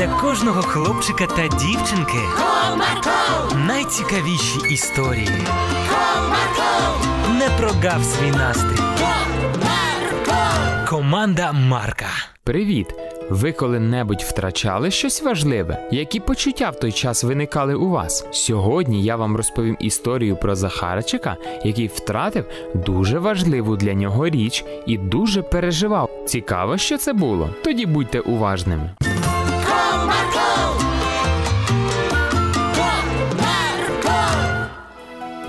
для кожного хлопчика та дівчинки Comarco, найцікавіші історії. Comarco, Не прогав свій настрій. Comarco. Команда Марка. Привіт! Ви коли-небудь втрачали щось важливе? Які почуття в той час виникали у вас? Сьогодні я вам розповім історію про Захарчика, який втратив дуже важливу для нього річ і дуже переживав. Цікаво, що це було. Тоді будьте уважними.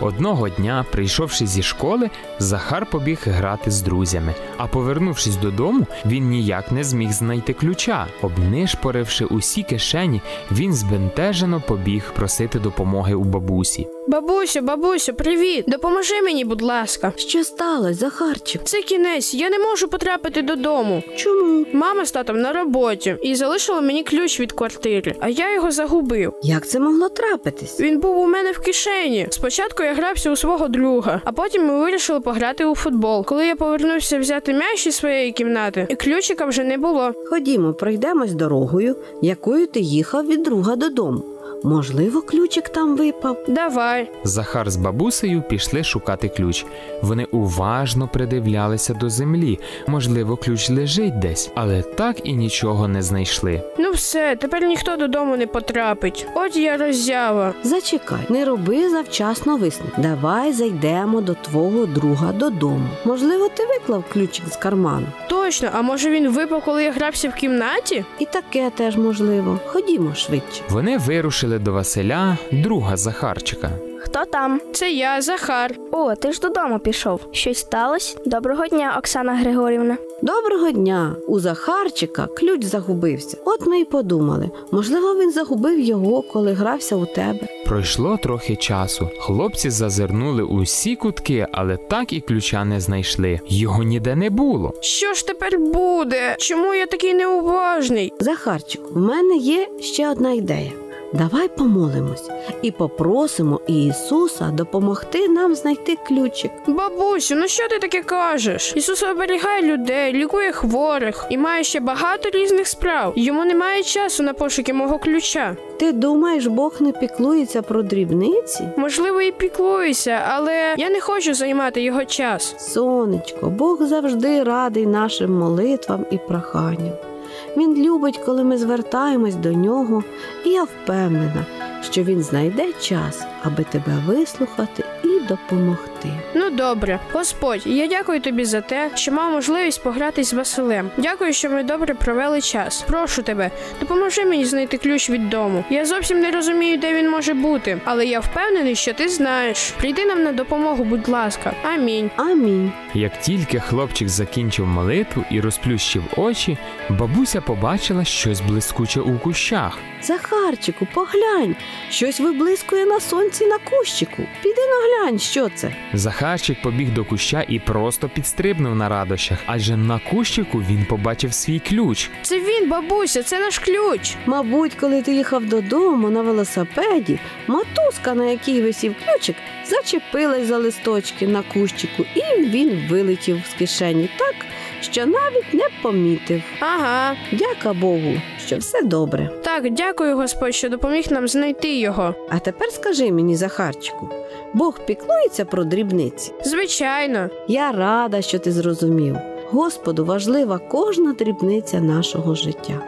Одного дня, прийшовши зі школи, Захар побіг грати з друзями. А повернувшись додому, він ніяк не зміг знайти ключа. Обнишпоривши усі кишені, він збентежено побіг просити допомоги у бабусі. Бабусю, бабусю, привіт! Допоможи мені, будь ласка. Що сталося, Захарчик? Це кінець, я не можу потрапити додому. Чому? Мама з татом на роботі і залишила мені ключ від квартири, а я його загубив. Як це могло трапитись? Він був у мене в кишені. Спочатку я грався у свого друга, а потім ми вирішили пограти у футбол. Коли я повернувся взяти м'яч із своєї кімнати, і ключика вже не було. Ходімо, пройдемось дорогою, якою ти їхав від друга додому. Можливо, ключик там випав. Давай. Захар з бабусею пішли шукати ключ. Вони уважно придивлялися до землі. Можливо, ключ лежить десь, але так і нічого не знайшли. Ну все, тепер ніхто додому не потрапить. От я роззява. Зачекай, не роби завчасно висновок. Давай зайдемо до твого друга додому. Можливо, ти виклав ключик з карману. Точно, а може він випав, коли я грався в кімнаті? І таке теж можливо. Ходімо швидше. Вони вирушили до Василя, друга Захарчика. Хто там? Це я, Захар. О, ти ж додому пішов. Щось сталося? Доброго дня, Оксана Григорівна. Доброго дня! У Захарчика ключ загубився. От ми й подумали. Можливо, він загубив його, коли грався у тебе. Пройшло трохи часу. Хлопці зазирнули у всі кутки, але так і ключа не знайшли. Його ніде не було. Що ж тепер буде? Чому я такий неуважний? Захарчик, в мене є ще одна ідея. Давай помолимось і попросимо Ісуса допомогти нам знайти ключик. Бабусю, ну що ти таке кажеш? Ісус оберігає людей, лікує хворих і має ще багато різних справ. Йому немає часу на пошуки мого ключа. Ти думаєш, Бог не піклується про дрібниці? Можливо, і піклуюся, але я не хочу займати його час. Сонечко, Бог завжди радий нашим молитвам і проханням. Він любить, коли ми звертаємось до нього, і я впевнена, що він знайде час, аби тебе вислухати і допомогти. Ну добре, Господь, я дякую тобі за те, що мав можливість погратись з Василем. Дякую, що ми добре провели час. Прошу тебе, допоможи мені знайти ключ від дому. Я зовсім не розумію, де він може бути, але я впевнений, що ти знаєш. Прийди нам на допомогу, будь ласка. Амінь. Амінь. Як тільки хлопчик закінчив молитву і розплющив очі, бабуся побачила щось блискуче у кущах. Захарчику, поглянь, щось виблискує на сонці на кущику. Піди наглянь, що це. Захарчик побіг до куща і просто підстрибнув на радощах, адже на кущику він побачив свій ключ. Це він, бабуся, це наш ключ. Мабуть, коли ти їхав додому на велосипеді, мотузка, на якій висів ключик, зачепилась за листочки на кущику, і він вилетів з кишені так, що навіть не помітив. Ага. Дяка Богу, що все добре. Так, дякую, Господь, що допоміг нам знайти його. А тепер скажи мені, Захарчику, Бог піклується про дрібниці. Звичайно. Я рада, що ти зрозумів. Господу важлива кожна дрібниця нашого життя.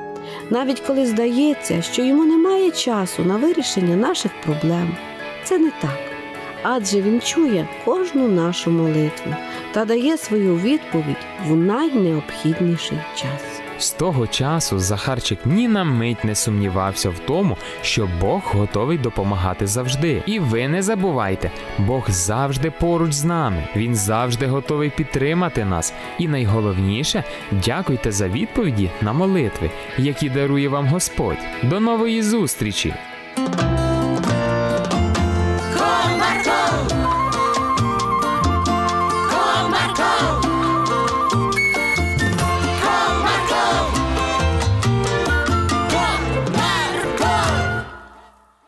Навіть коли здається, що йому немає часу на вирішення наших проблем. Це не так. Адже він чує кожну нашу молитву та дає свою відповідь в найнеобхідніший час. З того часу Захарчик ні на мить не сумнівався в тому, що Бог готовий допомагати завжди. І ви не забувайте, Бог завжди поруч з нами. Він завжди готовий підтримати нас. І найголовніше, дякуйте за відповіді на молитви, які дарує вам Господь. До нової зустрічі!